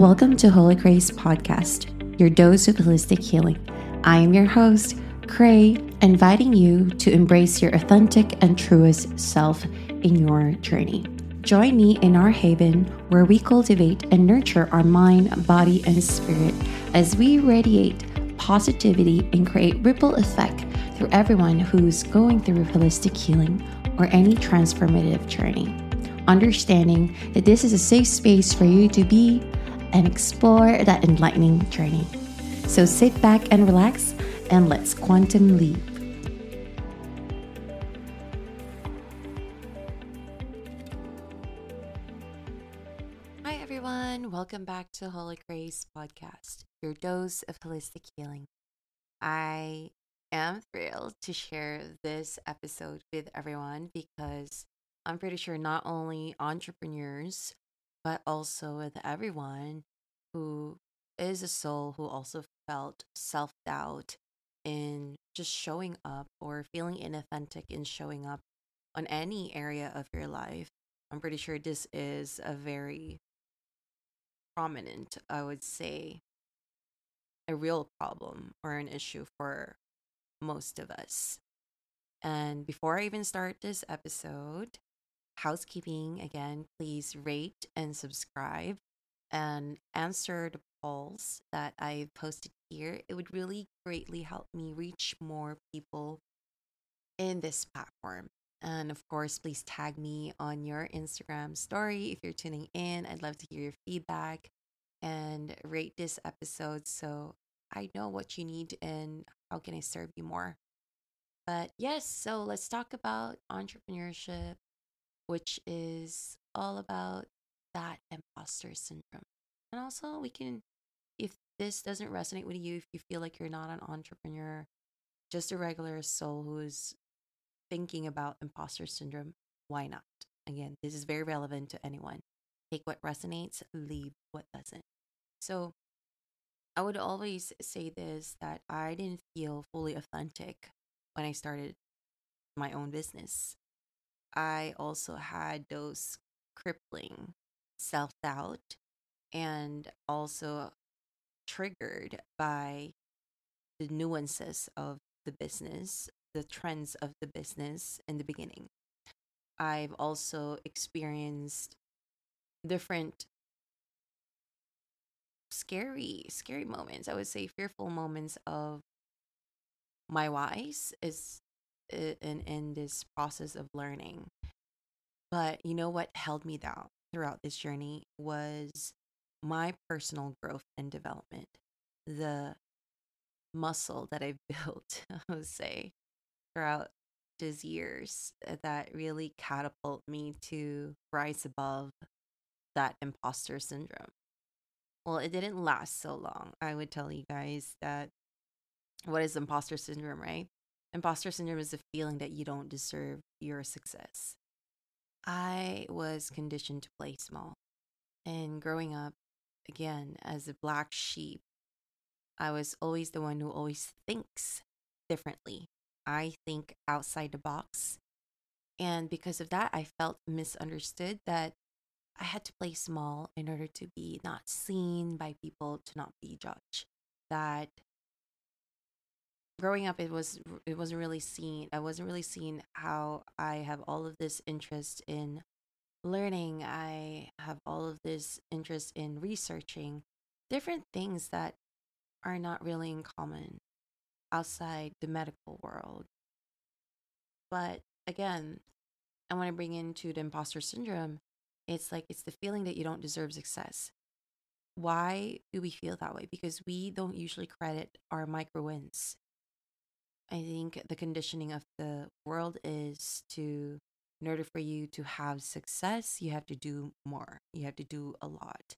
Welcome to Holy Grace Podcast, your dose of holistic healing. I am your host, Khrey, inviting you to embrace your authentic and truest self in your journey. Join me in our haven where we cultivate and nurture our mind, body, and spirit as we radiate positivity and create ripple effect through everyone who's going through holistic healing or any transformative journey. Understanding that this is a safe space for you to be and explore that enlightening journey. So sit back and relax and let's quantum leap. Hi, everyone. Welcome back to Holy Grace Podcast, your dose of holistic healing. I am thrilled to share this episode with everyone because I'm pretty sure not only entrepreneurs, but also with everyone who is a soul who also felt self doubt in just showing up or feeling inauthentic in showing up on any area of your life. I'm pretty sure this is a very prominent, I would say, a real problem or an issue for most of us. And before I even start this episode, housekeeping again, please rate and subscribe and answer the polls that I've posted here. It would really greatly help me reach more people in this platform. And of course, please tag me on your Instagram story if you're tuning in. I'd love to hear your feedback and rate this episode so I know what you need and how can I serve you more. But yes, so let's talk about entrepreneurship, which is all about that imposter syndrome. And also, we can, if this doesn't resonate with you, if you feel like you're not an entrepreneur, just a regular soul who is thinking about imposter syndrome, why not? Again, this is very relevant to anyone. Take what resonates, leave what doesn't. So, I would always say this that I didn't feel fully authentic when I started my own business. I also had those crippling self doubt and also triggered by the nuances of the business, the trends of the business in the beginning. I've also experienced different scary, scary moments. I would say fearful moments of my whys is in in this process of learning. But you know what held me down throughout this journey was my personal growth and development. The muscle that I've built, I would say, throughout these years uh, that really catapult me to rise above that imposter syndrome. Well, it didn't last so long. I would tell you guys that what is imposter syndrome, right? Imposter syndrome is the feeling that you don't deserve your success. I was conditioned to play small. And growing up, again, as a black sheep, I was always the one who always thinks differently. I think outside the box. And because of that, I felt misunderstood that I had to play small in order to be not seen by people, to not be judged. That growing up it was it wasn't really seen i wasn't really seen how i have all of this interest in learning. I have all of this interest in researching different things that are not really in common outside the medical world. But again i want to bring into the imposter syndrome it's like it's the feeling that you don't deserve success. Why do we feel that way? Because we don't usually credit our micro wins I think the conditioning of the world is to, in order for you to have success, you have to do more. You have to do a lot.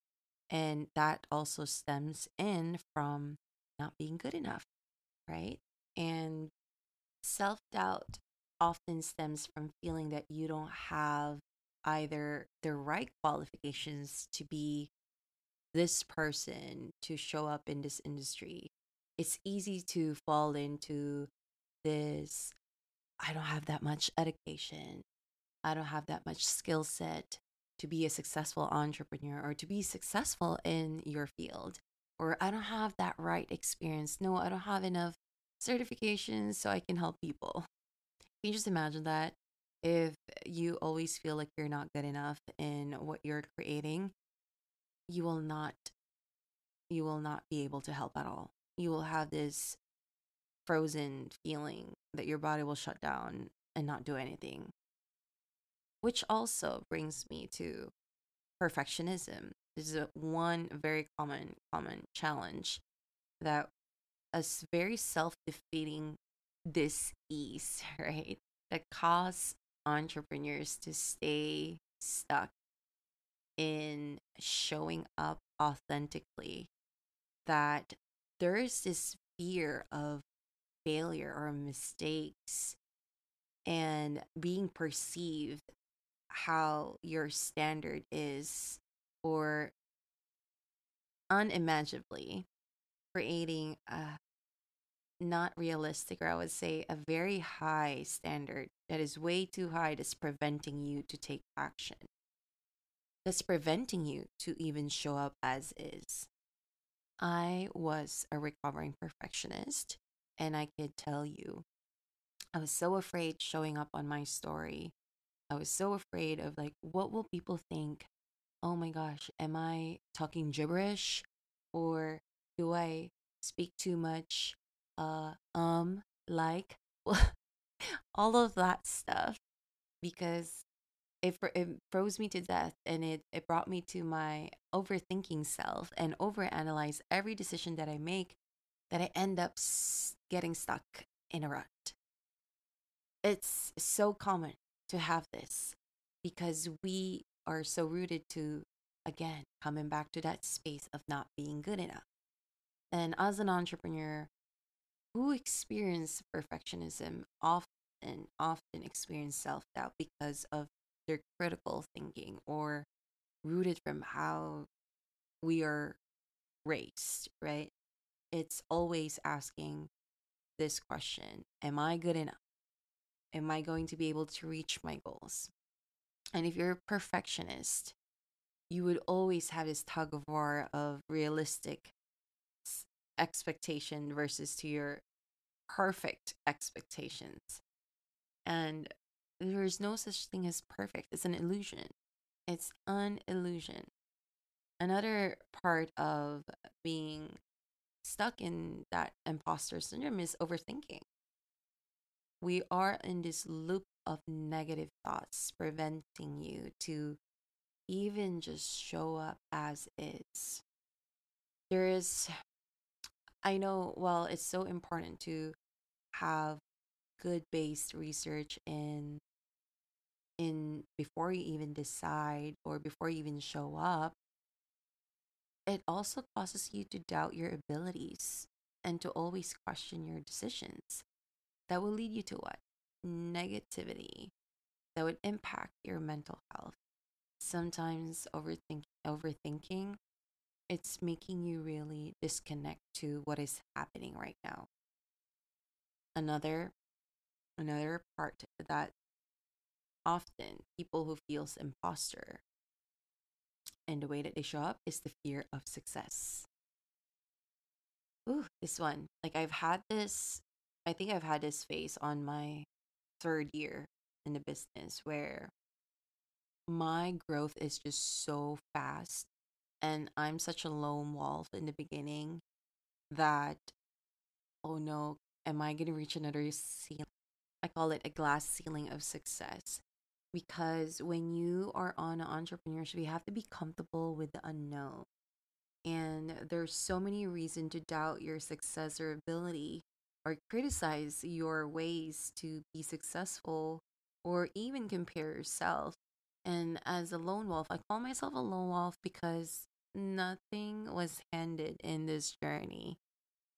And that also stems in from not being good enough, right? And self doubt often stems from feeling that you don't have either the right qualifications to be this person to show up in this industry. It's easy to fall into this I don't have that much education. I don't have that much skill set to be a successful entrepreneur or to be successful in your field or I don't have that right experience. No, I don't have enough certifications so I can help people. Can you just imagine that? If you always feel like you're not good enough in what you're creating, you will not you will not be able to help at all. You will have this frozen feeling that your body will shut down and not do anything. Which also brings me to perfectionism. This is a one very common common challenge that a very self-defeating dis-ease, right? That causes entrepreneurs to stay stuck in showing up authentically that there is this fear of failure or mistakes and being perceived how your standard is or unimaginably creating a not realistic or i would say a very high standard that is way too high that's preventing you to take action. That's preventing you to even show up as is. I was a recovering perfectionist and i could tell you i was so afraid showing up on my story i was so afraid of like what will people think oh my gosh, am I talking gibberish or do I speak too much? Uh, um, like all of that stuff because it, it froze me to death and it, it brought me to my overthinking self and overanalyze every decision that I make that I end up getting stuck in a rut. It's so common to have this because we are so rooted to, again, coming back to that space of not being good enough. And as an entrepreneur who experience perfectionism often, often experience self doubt because of their critical thinking or rooted from how we are raised, right? It's always asking this question Am I good enough? Am I going to be able to reach my goals? And if you're a perfectionist, you would always have this tug of war of realistic expectation versus to your perfect expectations. And there is no such thing as perfect. It's an illusion. It's an illusion. Another part of being stuck in that imposter syndrome is overthinking. We are in this loop of negative thoughts preventing you to even just show up as is. There is, I know, well, it's so important to have good based research in in before you even decide or before you even show up it also causes you to doubt your abilities and to always question your decisions that will lead you to what negativity that would impact your mental health. Sometimes overthink overthinking it's making you really disconnect to what is happening right now. Another another part that often people who feels imposter and the way that they show up is the fear of success. Ooh, this one. Like I've had this I think I've had this phase on my third year in the business where my growth is just so fast and I'm such a lone wolf in the beginning that oh no, am I going to reach another ceiling? I call it a glass ceiling of success because when you are on an entrepreneurship, you have to be comfortable with the unknown. And there's so many reasons to doubt your success or ability or criticize your ways to be successful or even compare yourself. And as a lone wolf, I call myself a lone wolf because nothing was handed in this journey.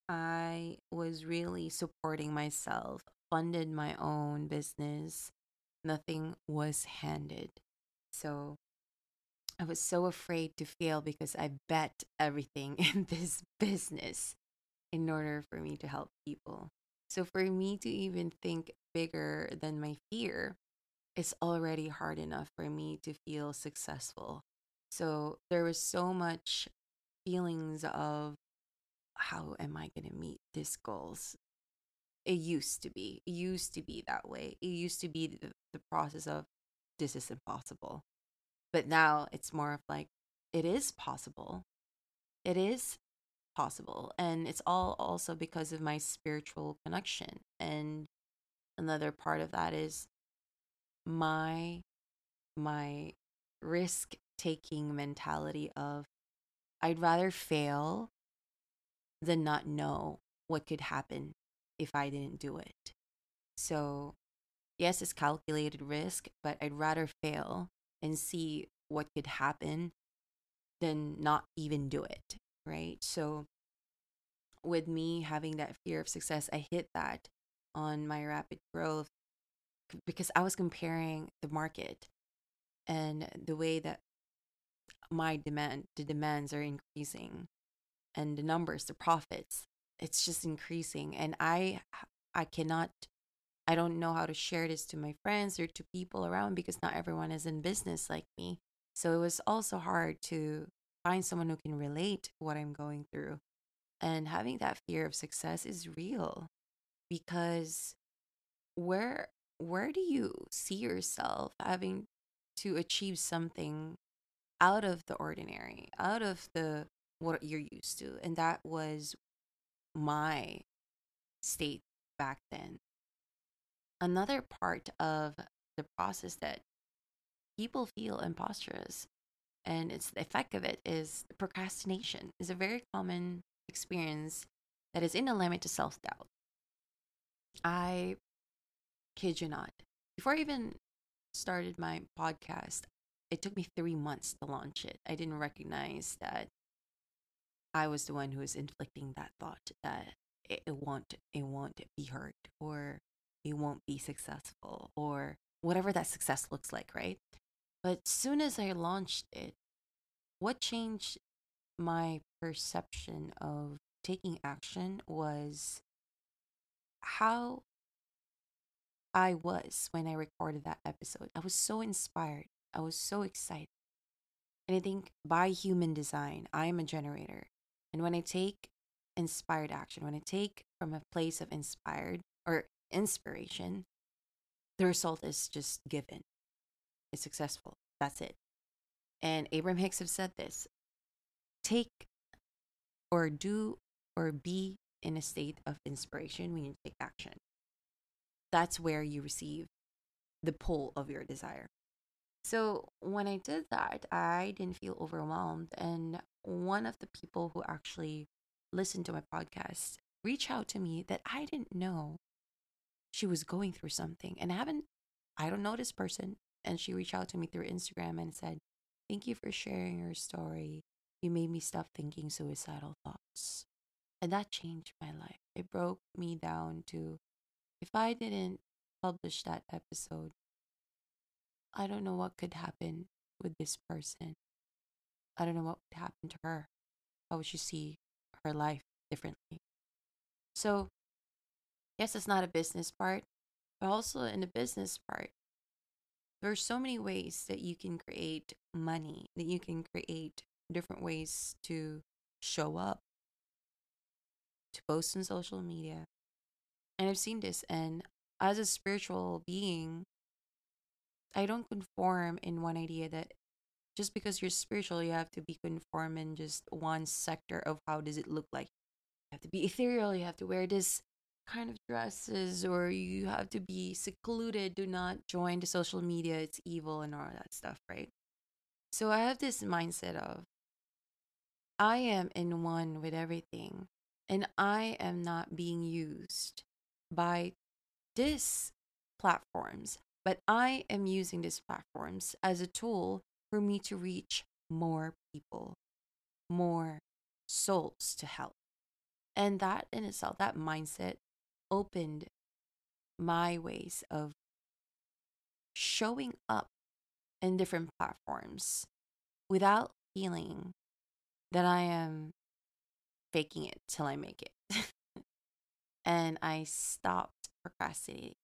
I was really supporting myself, funded my own business. Nothing was handed. So I was so afraid to fail because I bet everything in this business in order for me to help people. So for me to even think bigger than my fear, it's already hard enough for me to feel successful. So there was so much feelings of how am I going to meet these goals? It used to be. It used to be that way. It used to be the, the process of this is impossible. But now it's more of like, it is possible. It is possible. And it's all also because of my spiritual connection. And another part of that is my my risk taking mentality of I'd rather fail than not know what could happen if I didn't do it. So, yes, it's calculated risk, but I'd rather fail and see what could happen than not even do it, right? So, with me having that fear of success, I hit that on my rapid growth because I was comparing the market and the way that my demand, the demands are increasing and the numbers, the profits, it's just increasing. And I, I cannot, I don't know how to share this to my friends or to people around because not everyone is in business like me. So it was also hard to find someone who can relate what I'm going through. And having that fear of success is real because where where do you see yourself having to achieve something out of the ordinary, out of the what you're used to? And that was my state back then. Another part of the process that people feel imposterous and it's the effect of it is procrastination is a very common experience that is in alignment to self-doubt. I kid you not. Before I even started my podcast, it took me three months to launch it. I didn't recognize that I was the one who was inflicting that thought that it, it won't it won't be heard or it won't be successful or whatever that success looks like, right? But soon as I launched it, what changed my perception of taking action was how I was when I recorded that episode. I was so inspired. I was so excited. And I think by human design, I am a generator. And when I take inspired action, when I take from a place of inspired or inspiration, the result is just given. It's successful. That's it. And Abraham Hicks have said this take or do or be in a state of inspiration when you take action that's where you receive the pull of your desire. So when I did that, I didn't feel overwhelmed. And one of the people who actually listened to my podcast reached out to me that I didn't know she was going through something. And I haven't, I don't know this person. And she reached out to me through Instagram and said, Thank you for sharing your story. You made me stop thinking suicidal thoughts. And that changed my life. It broke me down to if I didn't publish that episode, I don't know what could happen with this person. I don't know what would happen to her. How would she see her life differently? So, yes, it's not a business part, but also in the business part, there are so many ways that you can create money, that you can create different ways to show up, to post on social media, and I've seen this, and as a spiritual being, I don't conform in one idea that just because you're spiritual, you have to be conform in just one sector of how does it look like. You have to be ethereal, you have to wear this kind of dresses, or you have to be secluded, do not join the social media, it's evil and all that stuff, right? So I have this mindset of I am in one with everything, and I am not being used by this platforms, but I am using these platforms as a tool for me to reach more people, more souls to help. And that in itself, that mindset opened my ways of showing up in different platforms without feeling that I am faking it till I make it. and I stopped procrastinating.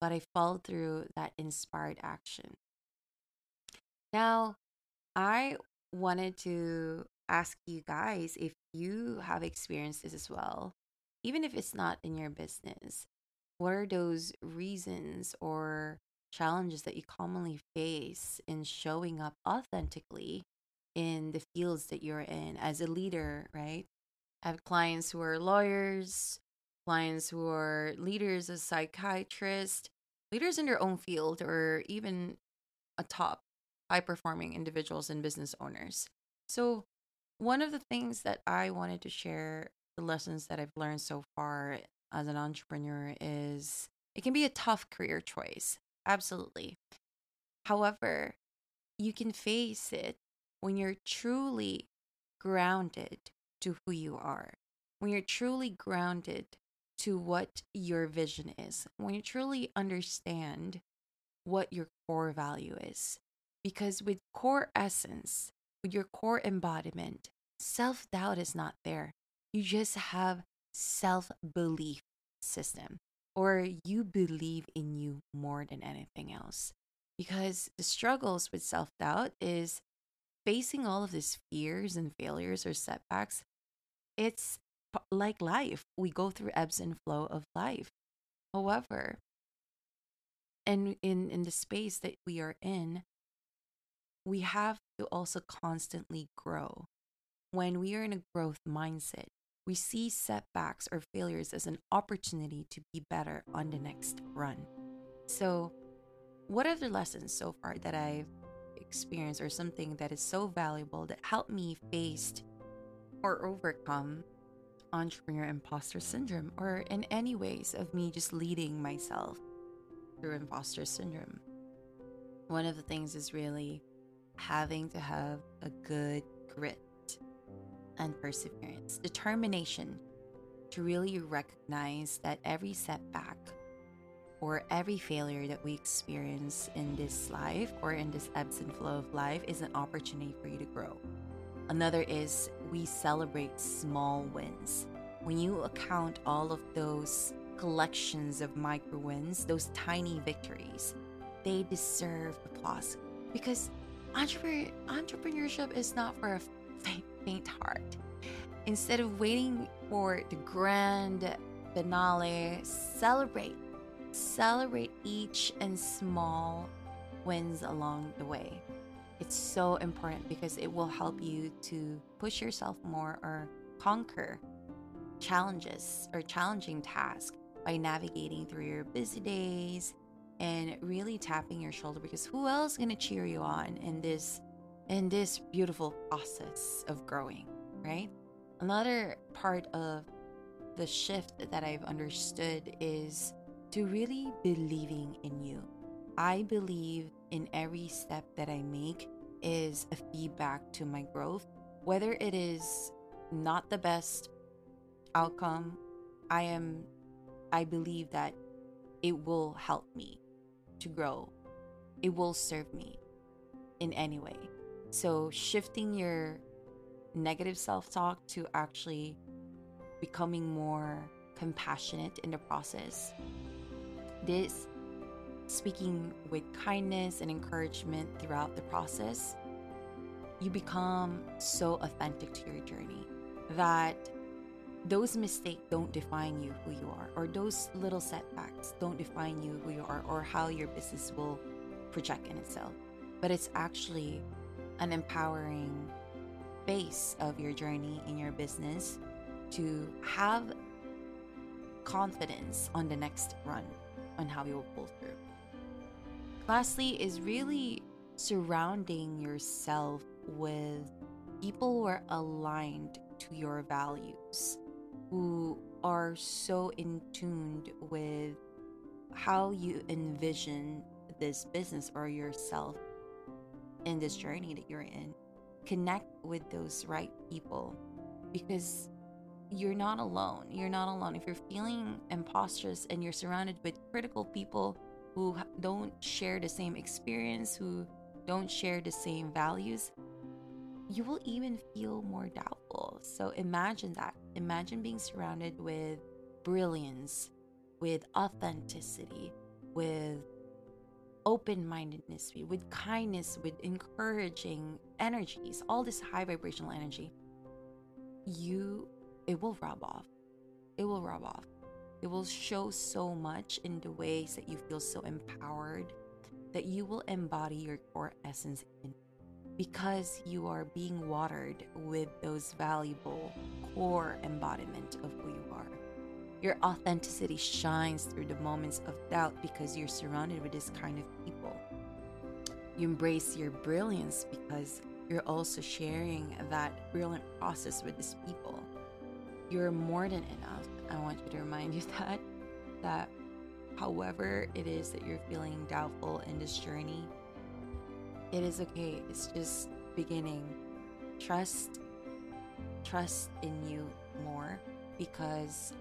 but I followed through that inspired action. Now, I wanted to ask you guys if you have experienced this as well, even if it's not in your business. What are those reasons or challenges that you commonly face in showing up authentically in the fields that you're in as a leader, right? I have clients who are lawyers, clients who are leaders as psychiatrists, leaders in their own field, or even a top high performing individuals and business owners. So, one of the things that I wanted to share, the lessons that I've learned so far as an entrepreneur, is it can be a tough career choice. Absolutely. However, you can face it when you're truly grounded to who you are, when you're truly grounded to what your vision is, when you truly understand what your core value is. Because with core essence, with your core embodiment, self doubt is not there. You just have self belief system, or you believe in you more than anything else. Because the struggles with self doubt is facing all of these fears and failures or setbacks. It's like life. We go through ebbs and flow of life. However, and in, in the space that we are in, we have to also constantly grow. When we are in a growth mindset, we see setbacks or failures as an opportunity to be better on the next run. So, what are the lessons so far that I've experienced or something that is so valuable that helped me face or overcome entrepreneur imposter syndrome or in any ways of me just leading myself through imposter syndrome? One of the things is really having to have a good grit and perseverance, determination to really recognize that every setback or every failure that we experience in this life or in this ebbs and flow of life is an opportunity for you to grow. Another is we celebrate small wins. When you account all of those collections of micro wins, those tiny victories, they deserve applause because entrepreneur, entrepreneurship is not for a faint, faint heart. Instead of waiting for the grand finale, celebrate. Celebrate each and small wins along the way. It's so important because it will help you to push yourself more or conquer challenges or challenging tasks by navigating through your busy days and really tapping your shoulder because who else is going to cheer you on in this in this beautiful process of growing, right? Another part of the shift that I've understood is to really believing in you. I believe in every step that I make is a feedback to my growth, whether it is not the best outcome, I am I believe that it will help me to grow. It will serve me in any way. So, shifting your negative self talk to actually becoming more compassionate in the process. This speaking with kindness and encouragement throughout the process, you become so authentic to your journey that those mistakes don't define you who you are, or those little setbacks don't define you who you are, or how your business will project in itself. But it's actually an empowering base of your journey in your business to have confidence on the next run on how you will pull through. Lastly, is really surrounding yourself with people who are aligned to your values who are so in tuned with how you envision this business or yourself in this journey that you're in. Connect with those right people because you're not alone. You're not alone. If you're feeling imposters and you're surrounded with critical people who don't share the same experience, who don't share the same values, you will even feel more doubtful. So imagine that. Imagine being surrounded with brilliance, with authenticity, with open mindedness, with kindness, with encouraging energies, all this high vibrational energy, you, it will rub off. It will rub off. It will show so much in the ways that you feel so empowered that you will embody your core essence in because you are being watered with those valuable core embodiment of who you are. Your authenticity shines through the moments of doubt because you're surrounded with this kind of people. You embrace your brilliance because you're also sharing that brilliant process with these people. You're more than enough. I want you to remind you that that however it is that you're feeling doubtful in this journey, it is okay. It's just beginning. Trust trust in you more because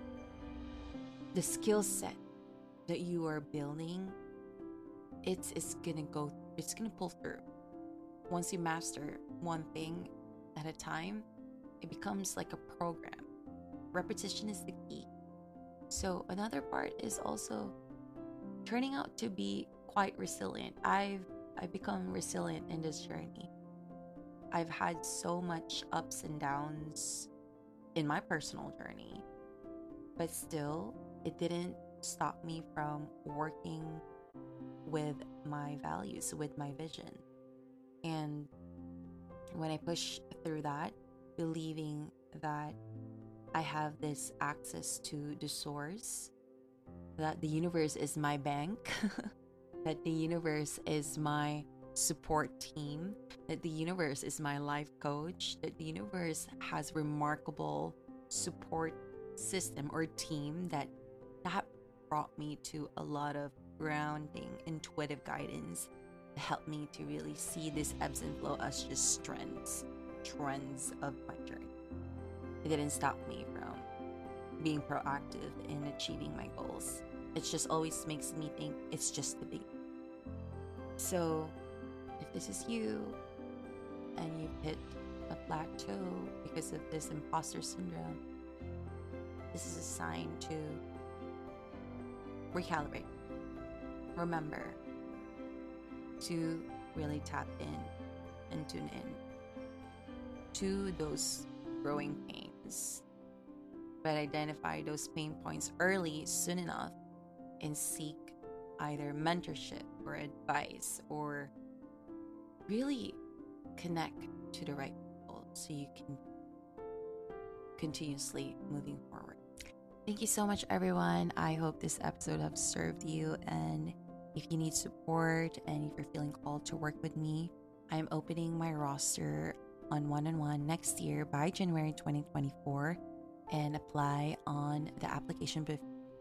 the skill set that you are building it's it's gonna go it's gonna pull through once you master one thing at a time it becomes like a program repetition is the key so another part is also turning out to be quite resilient i've i've become resilient in this journey i've had so much ups and downs in my personal journey but still it didn't stop me from working with my values, with my vision. And when I push through that, believing that I have this access to the source, that the universe is my bank, that the universe is my support team, that the universe is my life coach, that the universe has remarkable support system or team that that brought me to a lot of grounding, intuitive guidance to help me to really see this ebbs and flow as just trends, trends of my journey. It didn't stop me from being proactive in achieving my goals. It just always makes me think it's just the beginning. So, if this is you and you've hit a plateau because of this imposter syndrome, this is a sign to recalibrate. Remember to really tap in and tune in to those growing pains, but identify those pain points early, soon enough, and seek either mentorship or advice or really connect to the right people so you can continuously moving forward. Thank you so much, everyone. I hope this episode has served you. And if you need support and if you're feeling called to work with me, I'm opening my roster on one on one next year by January 2024 and apply on the application be-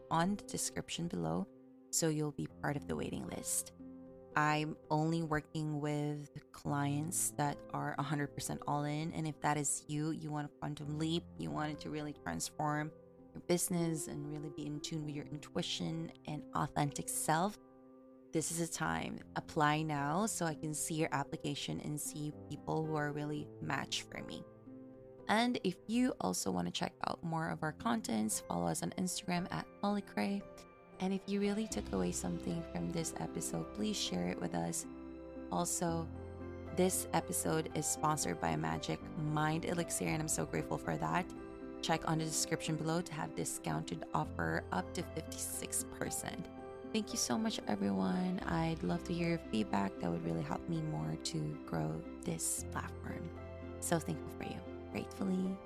on the description below so you'll be part of the waiting list. I'm only working with clients that are 100% all in. And if that is you, you want a quantum leap, you wanted to really transform your business and really be in tune with your intuition and authentic self, this is a time. Apply now so I can see your application and see people who are really match for me. And if you also want to check out more of our contents, follow us on Instagram at Holikhrey. And if you really took away something from this episode, please share it with us. Also, this episode is sponsored by Magic Mind Elixir, and I'm so grateful for that. Check on the description below to have discounted offer up to 56%. Thank you so much, everyone. I'd love to hear your feedback. That would really help me more to grow this platform. So thankful for you. Gratefully,